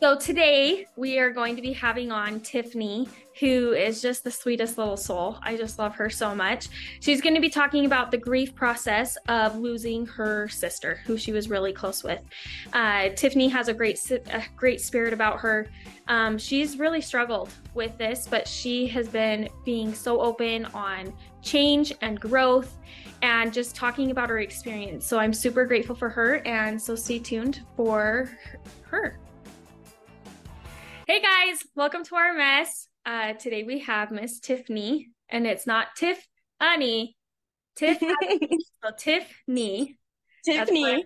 So today we are going to be having on Tifnee, who is just the sweetest little soul. I just love her so much. She's going to be talking about the grief process of losing her sister, who she was really close with. Uh, Tifnee has a great, a great spirit about her. Um, she's really struggled with this, but she has been being so open on change and growth and just talking about her experience. So I'm super grateful for her, and so stay tuned for her. Hey guys, welcome to our mess. Uh, today we have Miss Tifnee, and it's not Tiff Annie, Tiff, so Tiffany. Tiffany.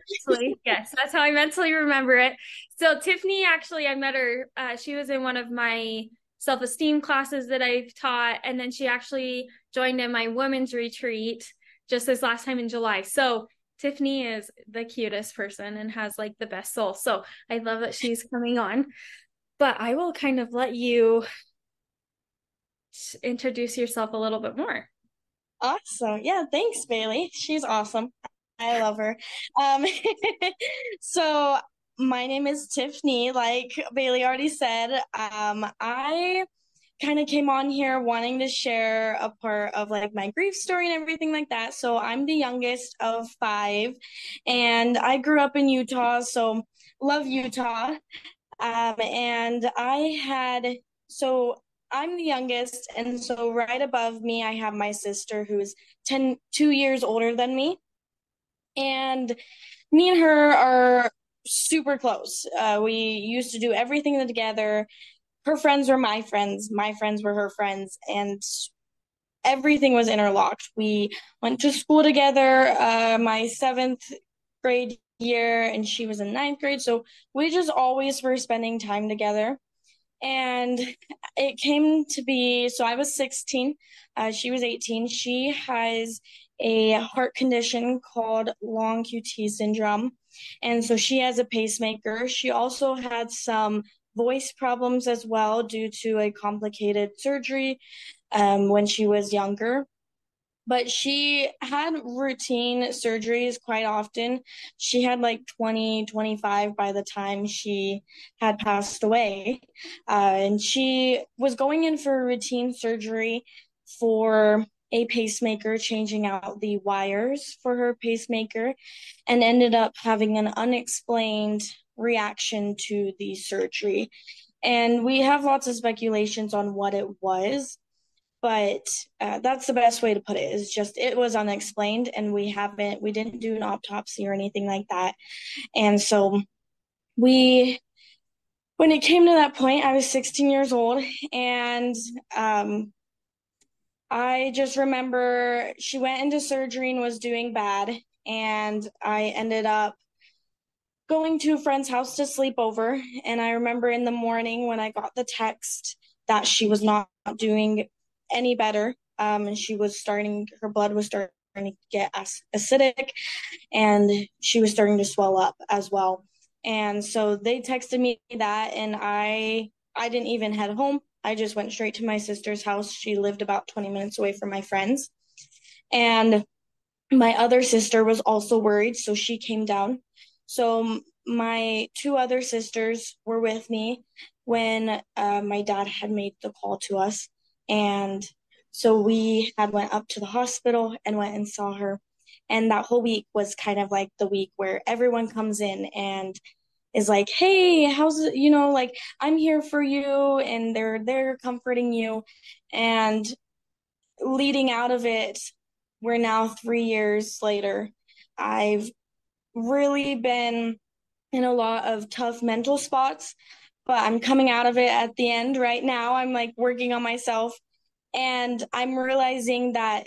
Yes, that's how I mentally remember it. So Tifnee, actually, I met her. Uh, she was in one of my self-esteem classes that I've taught, and then she actually joined in my women's retreat just this last time in July. So Tifnee is the cutest person and has like the best soul. So I love that she's coming on but I will kind of let you introduce yourself a little bit more. Awesome. Yeah, thanks, Bailey. She's awesome. I love her. Um, so my name is Tifnee, like Bailey already said. Um, I kind of came on here wanting to share a part of like my grief story and everything like that. So I'm the youngest of five, and I grew up in Utah, so love Utah. Um, and I had, so I'm the youngest. And so right above me, I have my sister who's 10, two years older than me. And me and her are super close. Uh, we used to do everything together. Her friends were my friends, my friends were her friends, and everything was interlocked. We went to school together. Uh, my seventh grade year and she was in ninth grade. So we just always were spending time together. And it came to be so I was 16, uh, she was 18. She has a heart condition called long QT syndrome. And so she has a pacemaker. She also had some voice problems as well due to a complicated surgery um, when she was younger but she had routine surgeries quite often. She had like 20, 25 by the time she had passed away. Uh, and she was going in for a routine surgery for a pacemaker, changing out the wires for her pacemaker, and ended up having an unexplained reaction to the surgery. And we have lots of speculations on what it was but uh, that's the best way to put it is just it was unexplained and we haven't we didn't do an autopsy or anything like that. And so we when it came to that point i was 16 years old and um, i just remember she went into surgery and was doing bad and i ended up going to a friend's house to sleep over. And i remember in the morning when i got the text that she was not doing any better. Um, and she was starting, her blood was starting to get acidic and she was starting to swell up as well. And so they texted me that and I I didn't even head home. I just went straight to my sister's house. She lived about 20 minutes away from my friends. And my other sister was also worried, so she came down. So my two other sisters were with me when uh, my dad had made the call to us and so we had went up to the hospital and went and saw her. And that whole week was kind of like the week where everyone comes in and is like hey how's it you know like i'm here for you and they're they're comforting you. And leading out of it we're now 3 years later. I've really been in a lot of tough mental spots but I'm coming out of it at the end right now. I'm like working on myself and I'm realizing that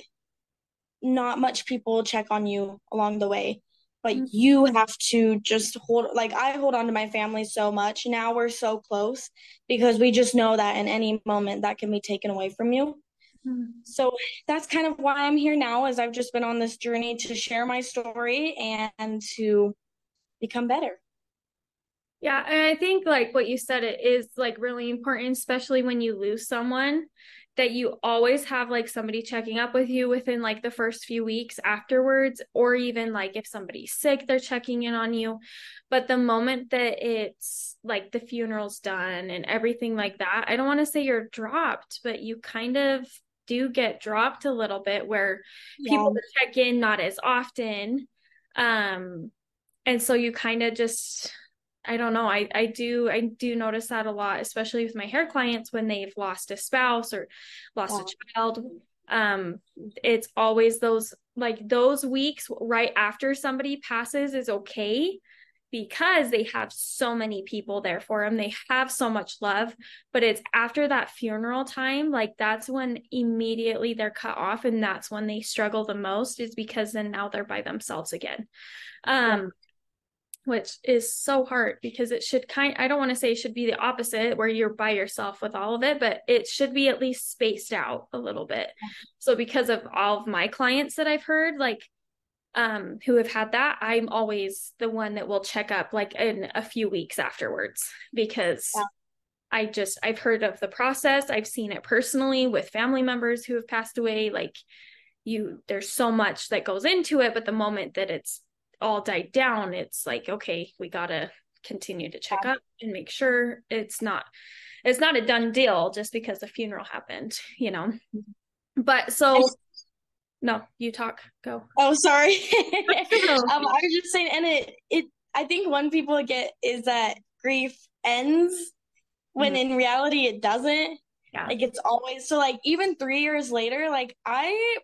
not much people check on you along the way, but mm-hmm. you have to just hold like I hold on to my family so much. Now we're so close because we just know that in any moment that can be taken away from you. Mm-hmm. So that's kind of why I'm here now as I've just been on this journey to share my story and to become better. Yeah, and I think like what you said it is like really important, especially when you lose someone, that you always have like somebody checking up with you within like the first few weeks afterwards, or even like if somebody's sick, they're checking in on you. But the moment that it's like the funeral's done and everything like that, I don't want to say you're dropped, but you kind of do get dropped a little bit where yeah. people check in not as often. Um, and so you kind of just I don't know. I I do I do notice that a lot, especially with my hair clients when they've lost a spouse or lost a child. Um, it's always those like those weeks right after somebody passes is okay because they have so many people there for them. They have so much love, but it's after that funeral time, like that's when immediately they're cut off and that's when they struggle the most is because then now they're by themselves again. Um which is so hard because it should kind I don't want to say it should be the opposite where you're by yourself with all of it, but it should be at least spaced out a little bit. So because of all of my clients that I've heard like um who have had that, I'm always the one that will check up like in a few weeks afterwards because yeah. I just I've heard of the process. I've seen it personally with family members who have passed away like you there's so much that goes into it but the moment that it's all died down, it's like, okay, we got to continue to check up and make sure it's not it's not a done deal just because the funeral happened, you know. But so no, you talk. Go. Oh, sorry. um, I was just saying, and it it I think one people get is that grief ends when mm-hmm. in reality it doesn't. Yeah. Like it's always so like even three years later, like I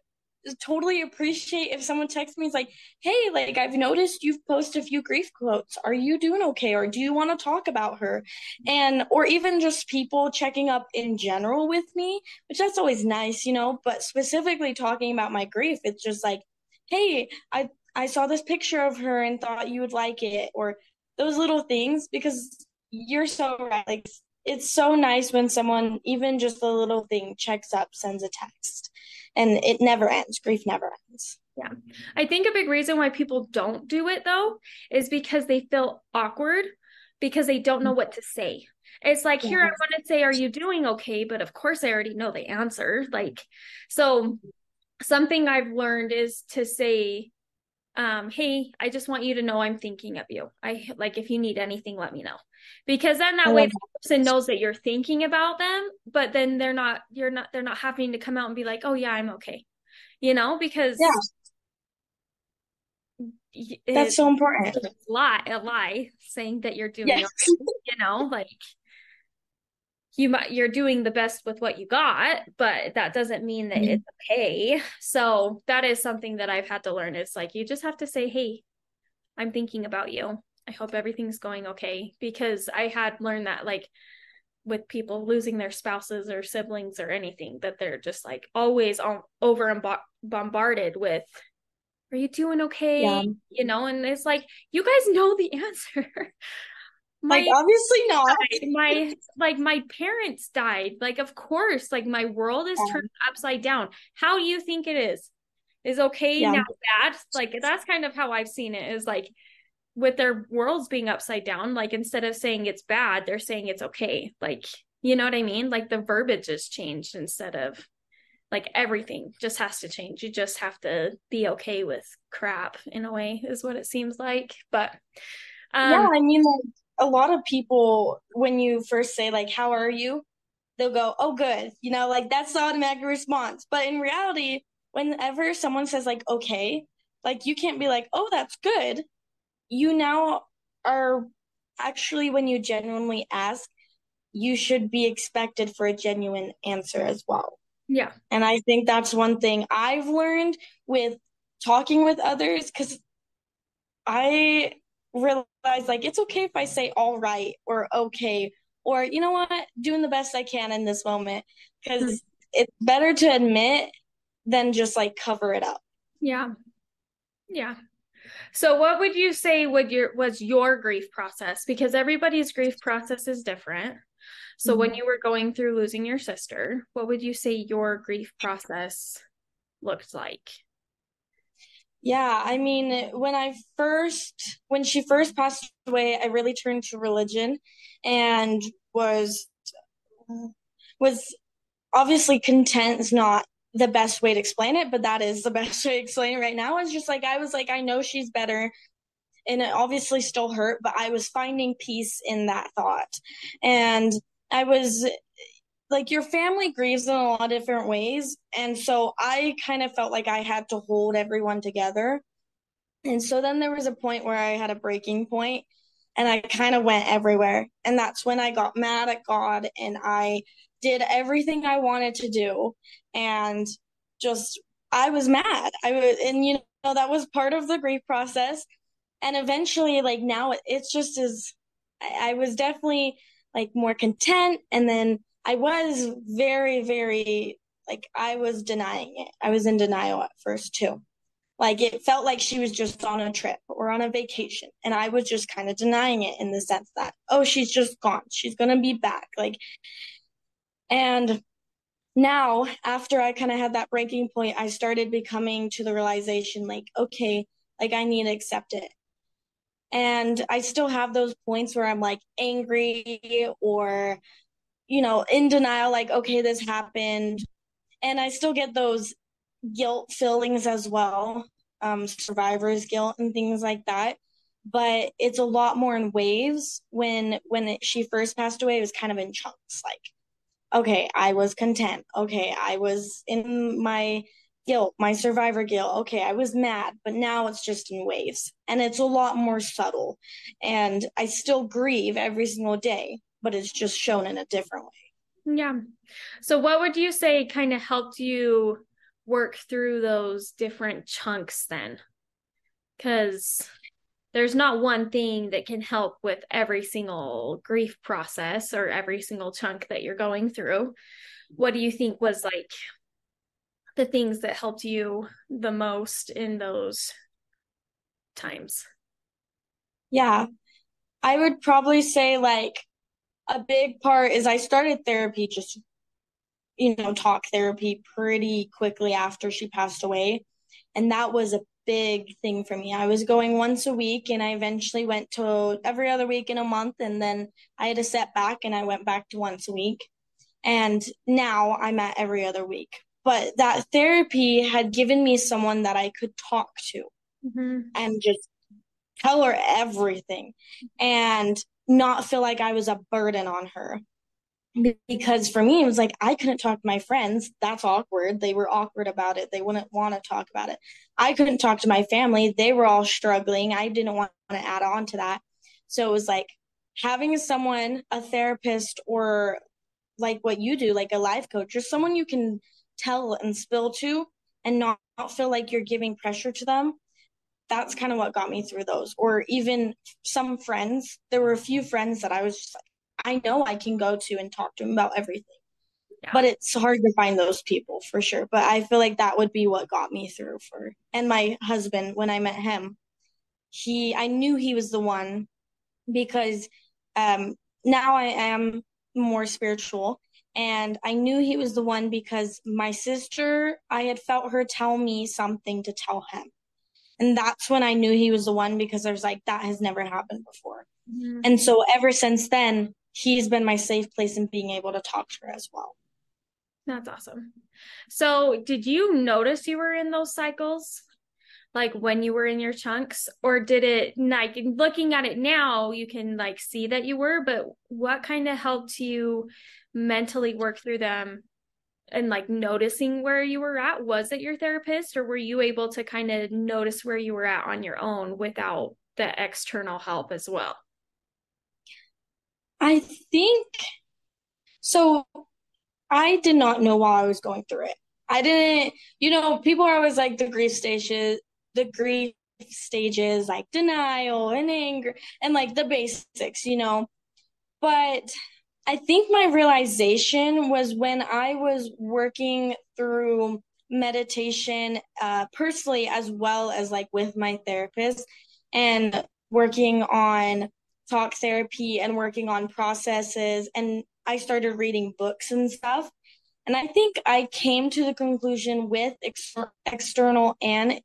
totally appreciate if someone texts me it's like hey like i've noticed you've posted a few grief quotes. Are you doing okay? Or do you want to talk about her? And or even just people checking up in general with me which that's always nice you know but specifically talking about my grief it's just like hey i i saw this picture of her and thought you would like it or those little things because you're so right like it's so nice when someone even just a little thing checks up sends a text and it never ends. Grief never ends. Yeah. I think a big reason why people don't do it though is because they feel awkward because they don't know what to say. It's like yeah. here i want to say are you doing okay? But of course i already know the answer. Like so something i've learned is to say um, hey, I just want you to know I'm thinking of you. I like if you need anything, let me know. Because then that way the person knows that you're thinking about them, but then they're not you're not they're not having to come out and be like, Oh yeah, I'm okay. You know, because yeah. That's so important. A lie, a lie saying that you're doing yes. okay, you know, like you might you're doing the best with what you got but that doesn't mean that mm-hmm. it's okay. So that is something that i've had to learn. It's like you just have to say hey i'm thinking about you. I hope everything's going okay. Because i had learned that like with people losing their spouses or siblings or anything that they're just like always over and bombarded with are you doing okay? Yeah. you know and it's like you guys know the answer my, like obviously not. my like my parents died. Like of course like my world is turned upside down. How do you think it is is okay yeah. now bad. Like that's kind of how i've seen it is like with their worlds being upside down like instead of saying it's bad they're saying it's okay. Like you know what i mean? Like the verbiage has changed instead of like everything just has to change. You just have to be okay with crap in a way is what it seems like. But um, yeah i mean like a lot of people when you first say like how are you? they'll go oh good you know like that's the automatic response. But in reality whenever someone says like okay like you can't be like oh that's good. You now are actually when you genuinely ask you should be expected for a genuine answer as well. Yeah. And i think that's one thing i've learned with talking with others because i realize like it's okay if I say all right or okay or you know what, doing the best I can in this moment because mm-hmm. it's better to admit than just like cover it up. Yeah. Yeah. So what would you say would your was your grief process because everybody's grief process is different. So mm-hmm. when you were going through losing your sister, what would you say your grief process looked like? Yeah, I mean, when I first, when she first passed away, I really turned to religion and was, was obviously content is not the best way to explain it, but that is the best way to explain it right now. It's just like I was like, I know she's better. And it obviously still hurt, but I was finding peace in that thought. And I was like, your family grieves in a lot of different ways. And so I kind of felt like I had to hold everyone together. And so then there was a point where I had a breaking point and I kind of went everywhere. And that's when I got mad at God and I did everything I wanted to do and just I was mad. I was and you know that was part of the grief process. And eventually like now it's just as I, I was definitely like more content and then I was very very like I was denying it. I was in denial at first too. Like it felt like she was just on a trip or on a vacation. And I was just kind of denying it in the sense that, oh, she's just gone. She's going to be back. Like, and now after I kind of had that breaking point, I started becoming to the realization like, okay, like I need to accept it. And I still have those points where I'm like angry or, you know, in denial, like, okay, this happened. And I still get those guilt feelings as well, um, survivor's guilt and things like that. But it's a lot more in waves. When when it, she first passed away, it was kind of in chunks. Like, okay, I was content. Okay, I was in my guilt, my survivor guilt. Okay, I was mad, but now it's just in waves, and it's a lot more subtle. And I still grieve every single day, but it's just shown in a different way. Yeah. So, what would you say kind of helped you work through those different chunks then? Because there's not one thing that can help with every single grief process or every single chunk that you're going through. What do you think was like the things that helped you the most in those times? Yeah. I would probably say like a big part is I started therapy just you know, talk therapy pretty quickly after she passed away. And that was a big thing for me. I was going once a week and I eventually went to every other week in a month. And then I had a setback and I went back to once a week. And now I'm at every other week. But that therapy had given me someone that I could talk to mm-hmm. and just tell her everything and not feel like I was a burden on her. Because for me it was like i couldn't talk to my friends. That's awkward. They were awkward about it. They wouldn't want to talk about it. I couldn't talk to my family. They were all struggling. I didn't want to add on to that. So it was like having someone a therapist or like what you do like a life coach or someone you can tell and spill to and not, feel like you're giving pressure to them that's kind of what got me through those or even some friends there were a few friends that i was just like I know I can go to and talk to him about everything. Yeah. But it's hard to find those people for sure. But I feel like that would be what got me through for and my husband when I met him. He I knew he was the one because um now I am more spiritual and I knew he was the one because my sister I had felt her tell me something to tell him. And that's when I knew he was the one because I was like that has never happened before. Mm-hmm. And so ever since then, he's been my safe place in being able to talk to her as well. That's awesome. So, did you notice you were in those cycles? Like when you were in your chunks, or did it like looking at it now, you can like see that you were, but what kind of helped you mentally work through them and like noticing where you were at? Was it your therapist, or were you able to kind of notice where you were at on your own without the external help as well? I think so. I did not know while I was going through it. I didn't, you know, people are always like the grief stages, the grief stages, like denial and anger and like the basics, you know. But I think my realization was when I was working through meditation uh, personally as well as like with my therapist and working on talk therapy and working on processes and I started reading books and stuff. And I think I came to the conclusion with ex- external and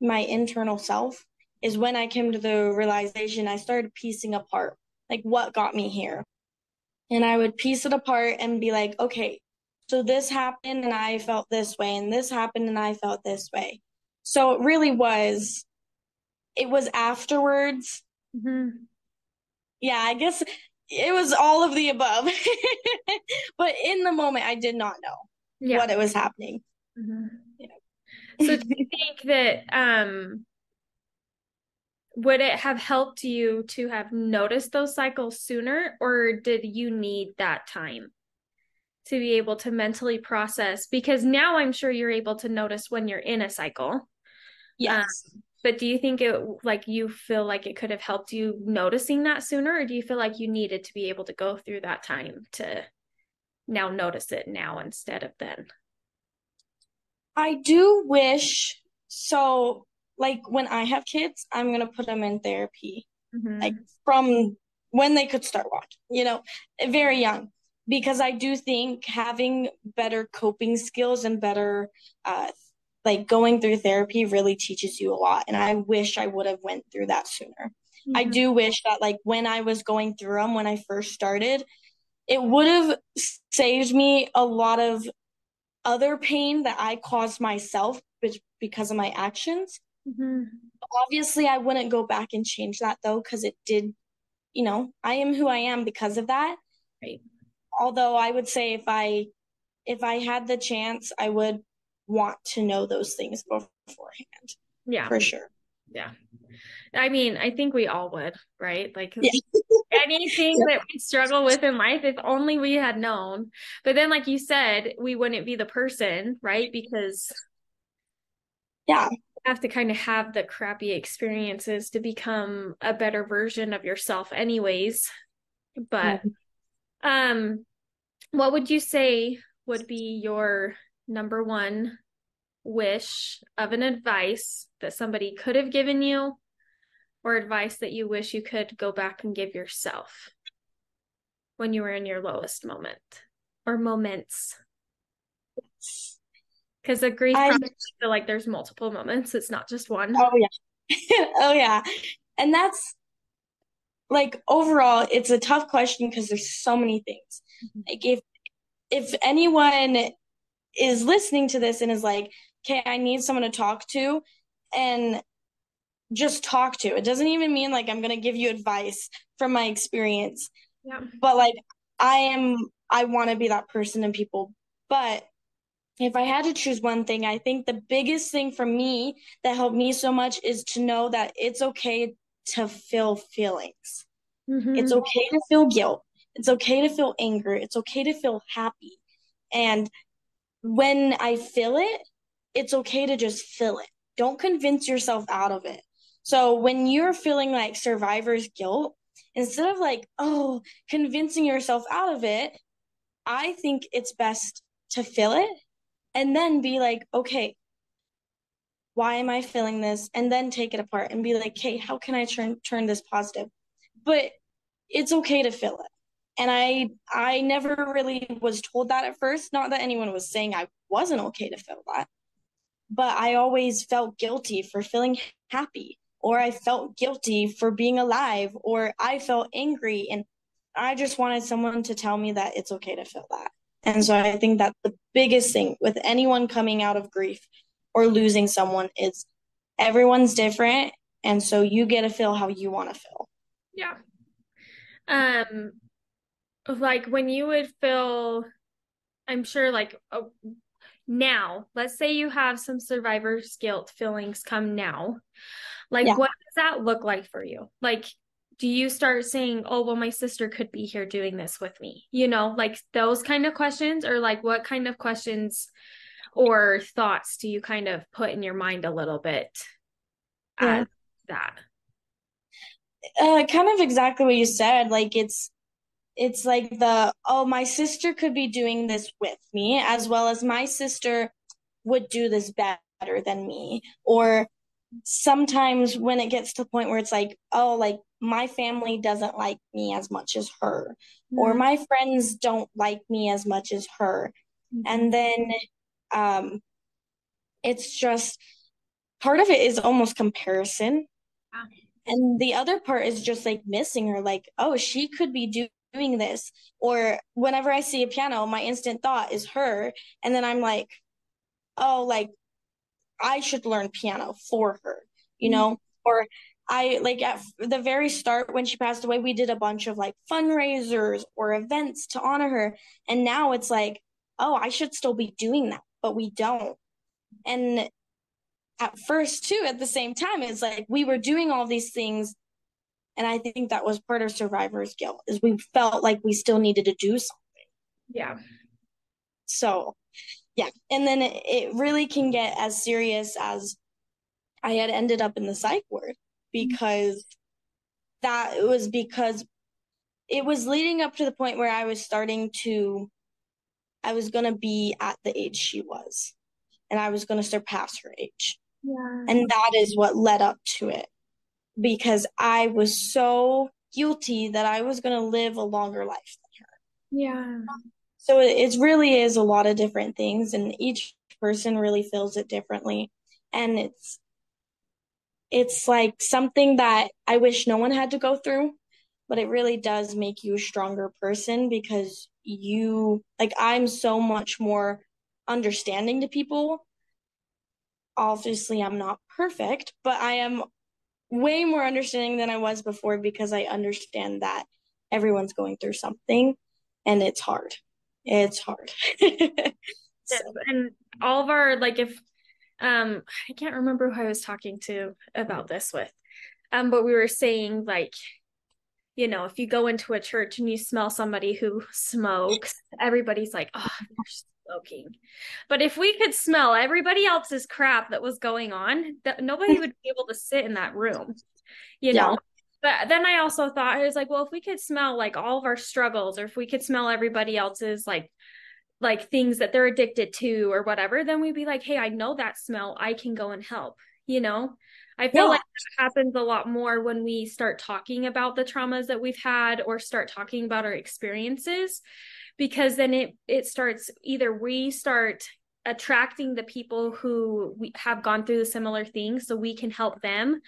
my internal self is when I came to the realization I started piecing apart like what got me here. And I would piece it apart and be like, okay, so this happened and I felt this way, and this happened and I felt this way. So it really was, it was afterwards. Mm-hmm. Yeah, I guess it was all of the above. but in the moment, I did not know yeah. what it was happening. Mm-hmm. Yeah. So do you think that um would it have helped you to have noticed those cycles sooner or did you need that time to be able to mentally process? Because now i'm sure you're able to notice when you're in a cycle. Yes. um, but do you think it like you feel like it could have helped you noticing that sooner or do you feel like you needed to be able to go through that time to now notice it now instead of then? I do wish so like when I have kids, I'm gonna put them in therapy, mm-hmm. like from when they could start walking, you know, very young, because I do think having better coping skills and better, uh, like going through therapy really teaches you a lot. And I wish I would have went through that sooner. Mm-hmm. I do wish that like when I was going through them when I first started, it would have saved me a lot of other pain that I caused myself because of my actions. Mm-hmm. Obviously, I wouldn't go back and change that though, because it did, you know, I am who I am because of that. Right. Although I would say if I if I had the chance, I would want to know those things beforehand. Yeah. For sure. Yeah. I mean, I think we all would, right? Like yeah. anything yeah. that we struggle with in life, if only we had known. But then, like you said, we wouldn't be the person, right? Because yeah, have to kind of have the crappy experiences to become a better version of yourself anyways but um what would you say would be your number one wish of an advice that somebody could have given you or advice that you wish you could go back and give yourself when you were in your lowest moment or moments because the grief I, process, feel like there's multiple moments. It's not just one. Oh yeah. oh yeah. And that's like overall it's a tough question because there's so many things. Mm-hmm. Like if if anyone is listening to this and is like, okay, I need someone to talk to and just talk to. It doesn't even mean like I'm gonna give you advice from my experience. Yeah. But like I am I wanna be that person in people. But if I had to choose one thing, I think the biggest thing for me that helped me so much is to know that it's okay to feel feelings. Mm-hmm. It's okay to feel guilt. It's okay to feel anger. It's okay to feel happy. And when I feel it, it's okay to just feel it. Don't convince yourself out of it. So when you're feeling like survivor's guilt, instead of like, oh, convincing yourself out of it, I think it's best to feel it and then be like, okay, why am I feeling this? And then take it apart and be like, hey, how can I turn turn this positive? But it's okay to feel it. And I I never really was told that at first. Not that anyone was saying I wasn't okay to feel that. But I always felt guilty for feeling happy, or I felt guilty for being alive, or I felt angry. And I just wanted someone to tell me that it's okay to feel that. And so I think that the biggest thing with anyone coming out of grief or losing someone is everyone's different. And so you get to feel how you want to feel. Yeah. Um, like when you would feel, I'm sure, like uh, now, let's say you have some survivor's guilt feelings come now. Like, yeah. what does that look like for you? Like, do you start saying, oh, well, my sister could be here doing this with me? You know, like those kind of questions, or like what kind of questions or thoughts do you kind of put in your mind a little bit yeah. that? Uh, kind of exactly what you said. Like it's, it's like the, oh, my sister could be doing this with me, as well as my sister would do this better than me. Or sometimes when it gets to the point where it's like, oh, like my family doesn't like me as much as her, mm-hmm. or my friends don't like me as much as her. Mm-hmm. And then um, it's just part of it is almost comparison. And the other part is just like missing her, like, oh, she could be doing this or whenever i see a piano my instant thought is her and then i'm like oh like i should learn piano for her you mm-hmm. know or i like at the very start when she passed away we did a bunch of like fundraisers or events to honor her and now it's like oh i should still be doing that but we don't and at first too at the same time it's like we were doing all these things and I think that was part of survivor's guilt is we felt like we still needed to do something. Yeah. So, yeah. And then it, it really can get as serious as I had ended up in the psych ward mm-hmm. because that was because it was leading up to the point where I was starting to I was going to be at the age she was and I was going to surpass her age. Yeah. And that is what led up to it because I was so guilty that I was going to live a longer life than her. Yeah. So it, really is a lot of different things, and each person really feels it differently. And it's it's like something that I wish no one had to go through, but it really does make you a stronger person because you like I'm so much more understanding to people. Obviously, I'm not perfect, but I am way more understanding than I was before because I understand that everyone's going through something and it's hard. It's hard. so. And all of our like if um I can't remember who I was talking to about this with. Um but we were saying like you know, if you go into a church and you smell somebody who smokes, everybody's like, "Oh, smoking. But if we could smell everybody else's crap that was going on, that nobody would be able to sit in that room, you know. But then I also thought I was like, well, if we could smell like all of our struggles, or if we could smell everybody else's like like things that they're addicted to or whatever, then we'd be like, hey, I know that smell. I can go and help, you know? I feel yeah. like that happens a lot more when we start talking about the traumas that we've had or start talking about our experiences because then it it starts either we start attracting the people who we have gone through the similar things so we can help them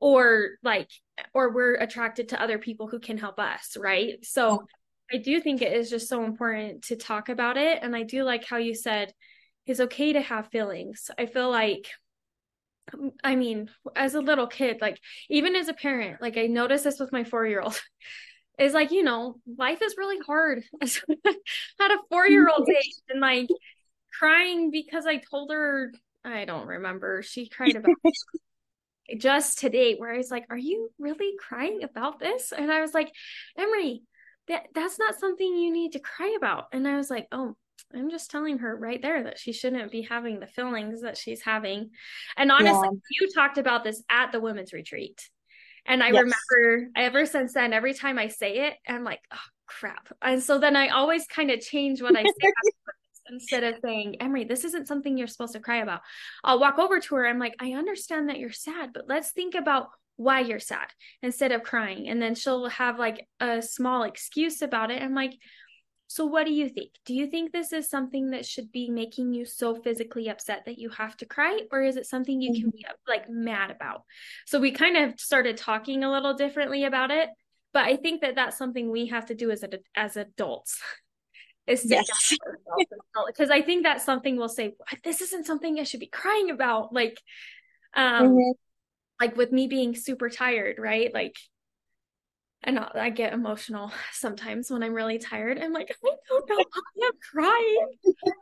or like or we're attracted to other people who can help us right? So mm-hmm. i do think it is just so important to talk about it. And i do like how you said it's okay to have feelings. I feel like I mean, as a little kid, like even as a parent, like I noticed this with my four year old. is like you know life is really hard. At a four year old age and like crying because i told her i don't remember she cried about just today where i was like are you really crying about this and i was like emery that that's not something you need to cry about and i was like oh i'm just telling her right there that she shouldn't be having the feelings that she's having and honestly yeah. you talked about this at the women's retreat and I yes. remember ever since then, every time I say it, I'm like, oh crap. And so then I always kind of change what I say instead of saying, Emery, this isn't something you're supposed to cry about. I'll walk over to her. I'm like, I understand that you're sad, but let's think about why you're sad instead of crying. And then she'll have like a small excuse about it. I'm like, so, what do you think? Do you think this is something that should be making you so physically upset that you have to cry, or is it something you can mm-hmm. be like mad about? So, we kind of started talking a little differently about it, but I think that that's something we have to do as a, as adults. is yes. because I think that's something we'll say. This isn't something I should be crying about. Like, um, mm-hmm. like with me being super tired, right? Like and I get emotional sometimes when I'm really tired. I'm like, I don't know why I'm crying.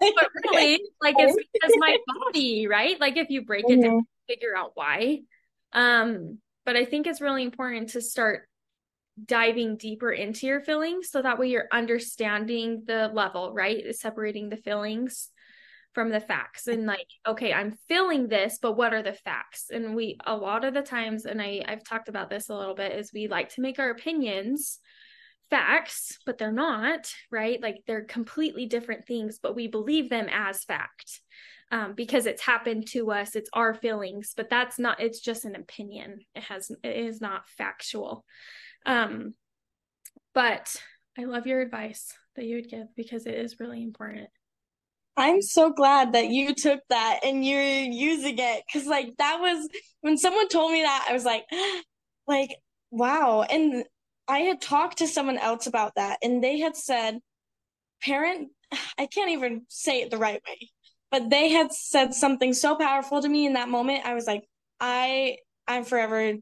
but really, like it's because my body, right? Like if you break it down, figure out why. Um, but I think it's really important to start diving deeper into your feelings so that way you're understanding the level, right? Separating the feelings from the facts. And like okay i'm feeling this but what are the facts? And we a lot of the times and i i've talked about this a little bit is we like to make our opinions facts but they're not right? Like they're completely different things but we believe them as fact um, because it's happened to us it's our feelings but that's not it's just an opinion. It has it is not factual um but i love your advice that you would give because it is really important I'm so glad that you took that and you're using it because, like, that was when someone told me that, I was like, like, wow. And I had talked to someone else about that, and they had said, parent, I can't even say it the right way, but they had said something so powerful to me in that moment. I was like, I, I'm forever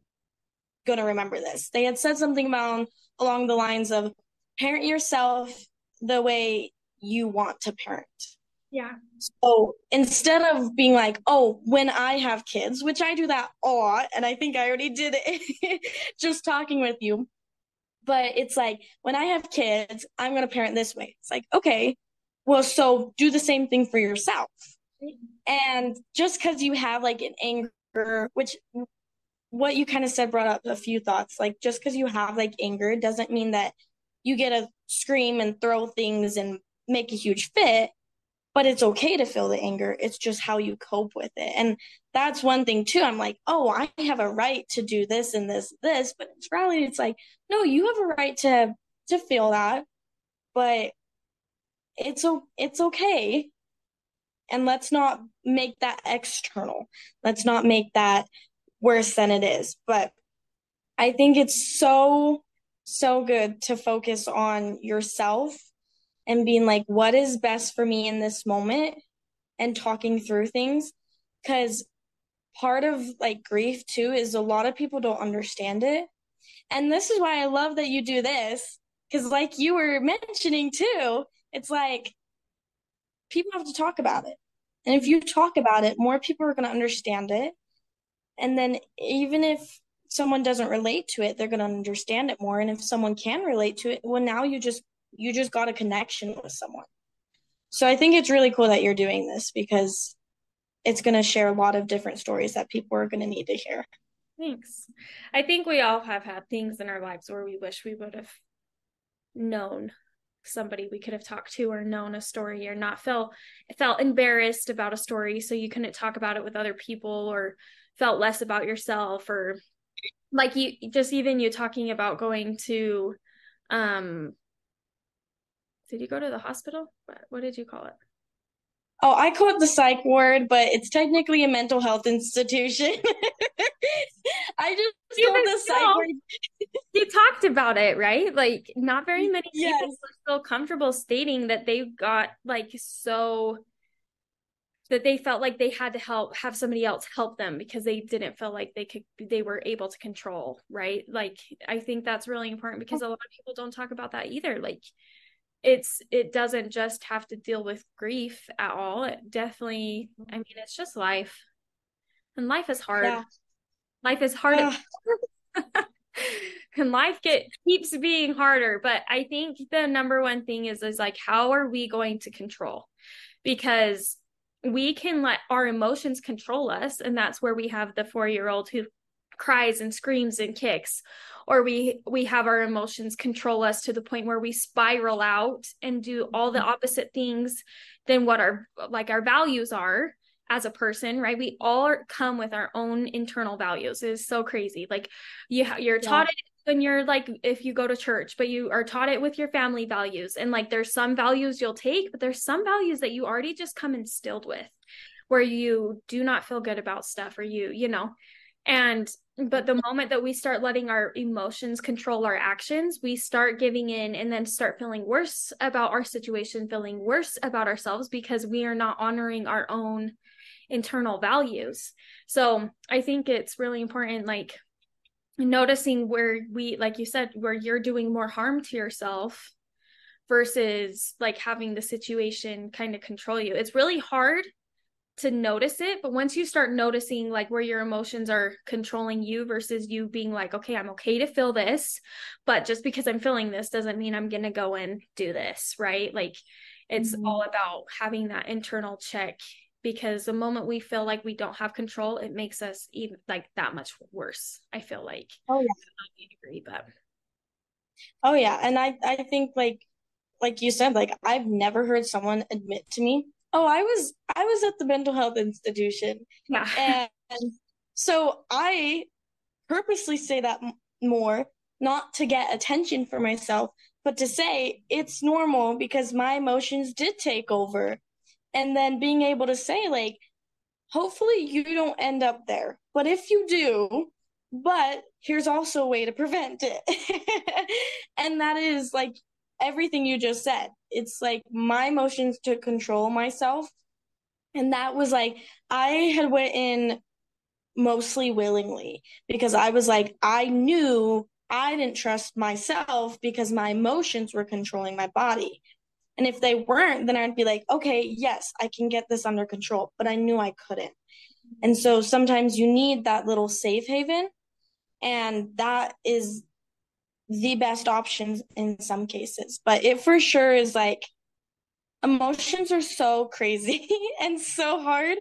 going to remember this. They had said something about along the lines of parent yourself the way you want to parent. Yeah. So instead of being like, oh, when I have kids, which I do that a lot, and I think I already did it just talking with you, but it's like when I have kids, I'm going to parent this way. It's like, okay, well, so do the same thing for yourself. And just because you have like an anger, which what you kind of said brought up a few thoughts. Like just because you have like anger doesn't mean that you get to scream and throw things and make a huge fit but it's okay to feel the anger. It's just how you cope with it. And that's one thing too. I'm like oh i have a right to do this and this this but it's reality it's like no you have a right to to feel that but it's it's okay. And let's not make that external. Let's not make that worse than it is but i think it's so so good to focus on yourself and being like, what is best for me in this moment and talking through things. Cause part of like grief too is a lot of people don't understand it. And this is why I love that you do this. Cause like you were mentioning too, it's like people have to talk about it. And if you talk about it, more people are going to understand it. And then even if someone doesn't relate to it, they're going to understand it more. And if someone can relate to it, well, now you just you just got a connection with someone. So I think it's really cool that you're doing this because it's going to share a lot of different stories that people are going to need to hear. Thanks. I think we all have had things in our lives where we wish we would have known somebody we could have talked to or known a story or not felt felt embarrassed about a story so you couldn't talk about it with other people or felt less about yourself or like you just even you talking about going to um did you go to the hospital? What, what did you call it? Oh, I call it the psych ward, but it's technically a mental health institution. I just you the psych ward. you talked about it, right? Like, not very many yes. people feel comfortable stating that they got like so that they felt like they had to help have somebody else help them because they didn't feel like they could they were able to control right? Like i think that's really important because a lot of people don't talk about that either. Like it's it doesn't just have to deal with grief at all. It definitely i mean it's just life. And life is hard. Yeah. life is hard. And life get keeps being harder. But i think the number one thing is is like how are we going to control? Because we can let our emotions control us and that's where we have the 4 year old who cries and screams and kicks or we we have our emotions control us to the point where we spiral out and do all the mm-hmm. opposite things than what our like our values are as a person right? We all come with our own internal values. It is so crazy. Like you you're taught yeah. it when you're like if you go to church but you are taught it with your family values and like there's some values you'll take but there's some values that you already just come instilled with where you do not feel good about stuff or you you know and but the moment that we start letting our emotions control our actions, we start giving in and then start feeling worse about our situation, feeling worse about ourselves because we are not honoring our own internal values. So I think it's really important, like noticing where we, like you said, where you're doing more harm to yourself versus like having the situation kind of control you. It's really hard to notice it but once you start noticing like where your emotions are controlling you versus you being like okay i'm okay to feel this but just because i'm feeling this doesn't mean i'm going to go and do this right like it's mm-hmm. all about having that internal check because the moment we feel like we don't have control it makes us even like that much worse i feel like. Oh yeah. I agree but. Oh yeah and i i think like like you said like i've never heard someone admit to me oh i was i was at the mental health institution. Yeah. And so i purposely say that m- more not to get attention for myself but to say it's normal because my emotions did take over and then being able to say like hopefully you don't end up there but if you do but here's also a way to prevent it. and that is like everything you just said. It's like my emotions to control myself. And that was like I had went in mostly willingly because I was like I knew I didn't trust myself because my emotions were controlling my body. And if they weren't, then I'd be like, okay, yes, I can get this under control. But I knew I couldn't. And so sometimes you need that little safe haven. And that is the best option in some cases. But it for sure is like emotions are so crazy and so hard.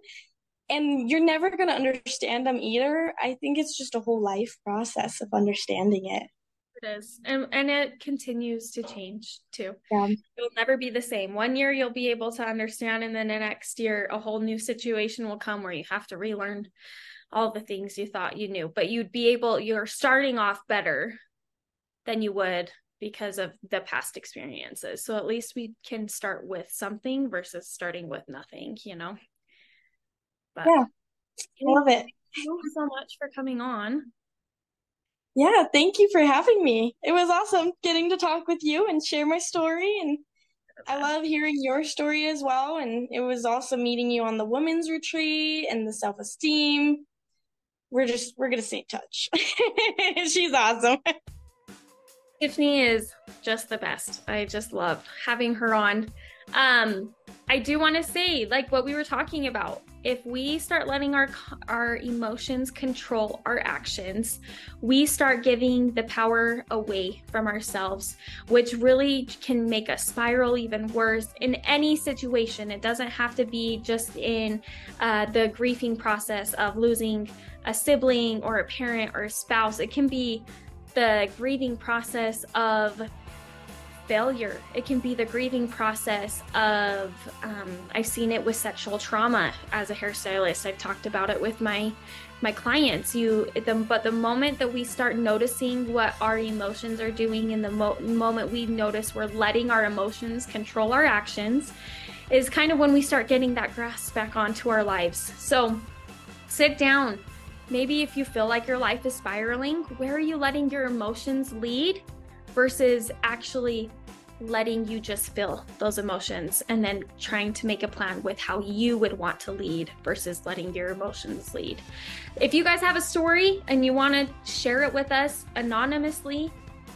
And you're never going to understand them either. I think it's just a whole life process of understanding it. It is. And and it continues to change too. Yeah. It'll never be the same. One year you'll be able to understand and then the next year a whole new situation will come where you have to relearn all the things you thought you knew. But you'd be able you're starting off better than you would because of the past experiences. So at least we can start with something versus starting with nothing, you know. But yeah. Love it. Thank you so much for coming on. Yeah, thank you for having me. It was awesome getting to talk with you and share my story and I love hearing your story as well and it was awesome meeting you on the women's retreat and the self-esteem. We're just we're going to stay in touch. She's awesome. Tifnee is just the best. I just love having her on. Um I do want to say like what we were talking about if we start letting our our emotions control our actions we start giving the power away from ourselves which really can make us spiral even worse in any situation it doesn't have to be just in uh, the grieving process of losing a sibling or a parent or a spouse it can be the grieving process of failure. It can be the grieving process of, um, I've seen it with sexual trauma as a hairstylist. I've talked about it with my my clients. You, the, but the moment that we start noticing what our emotions are doing, in the mo- moment we notice we're letting our emotions control our actions, is kind of when we start getting that grasp back onto our lives. So, sit down. Maybe if you feel like your life is spiraling, where are you letting your emotions lead versus actually letting you just feel those emotions and then trying to make a plan with how you would want to lead versus letting your emotions lead. If you guys have a story and you want to share it with us anonymously,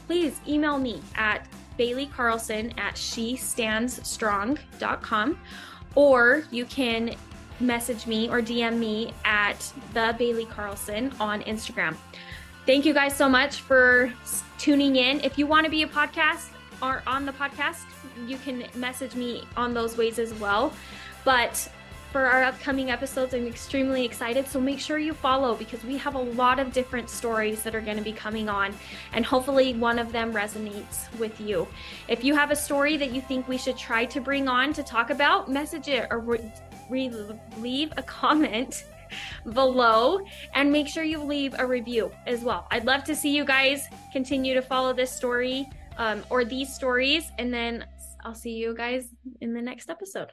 please email me at Bailey Carlson at she stands strong.com or you can message me or DM me at the Bailey Carlson on Instagram. Thank you guys so much for tuning in. If you want to be a podcast or on the podcast, you can message me on those ways as well. But for our upcoming episodes, I'm extremely excited. So make sure you follow because we have a lot of different stories that are going to be coming on, and hopefully one of them resonates with you. If you have a story that you think we should try to bring on to talk about, message it or re- leave a comment below and make sure you leave a review as well. I'd love to see you guys continue to follow this story um, or these stories. And then I'll see you guys in the next episode.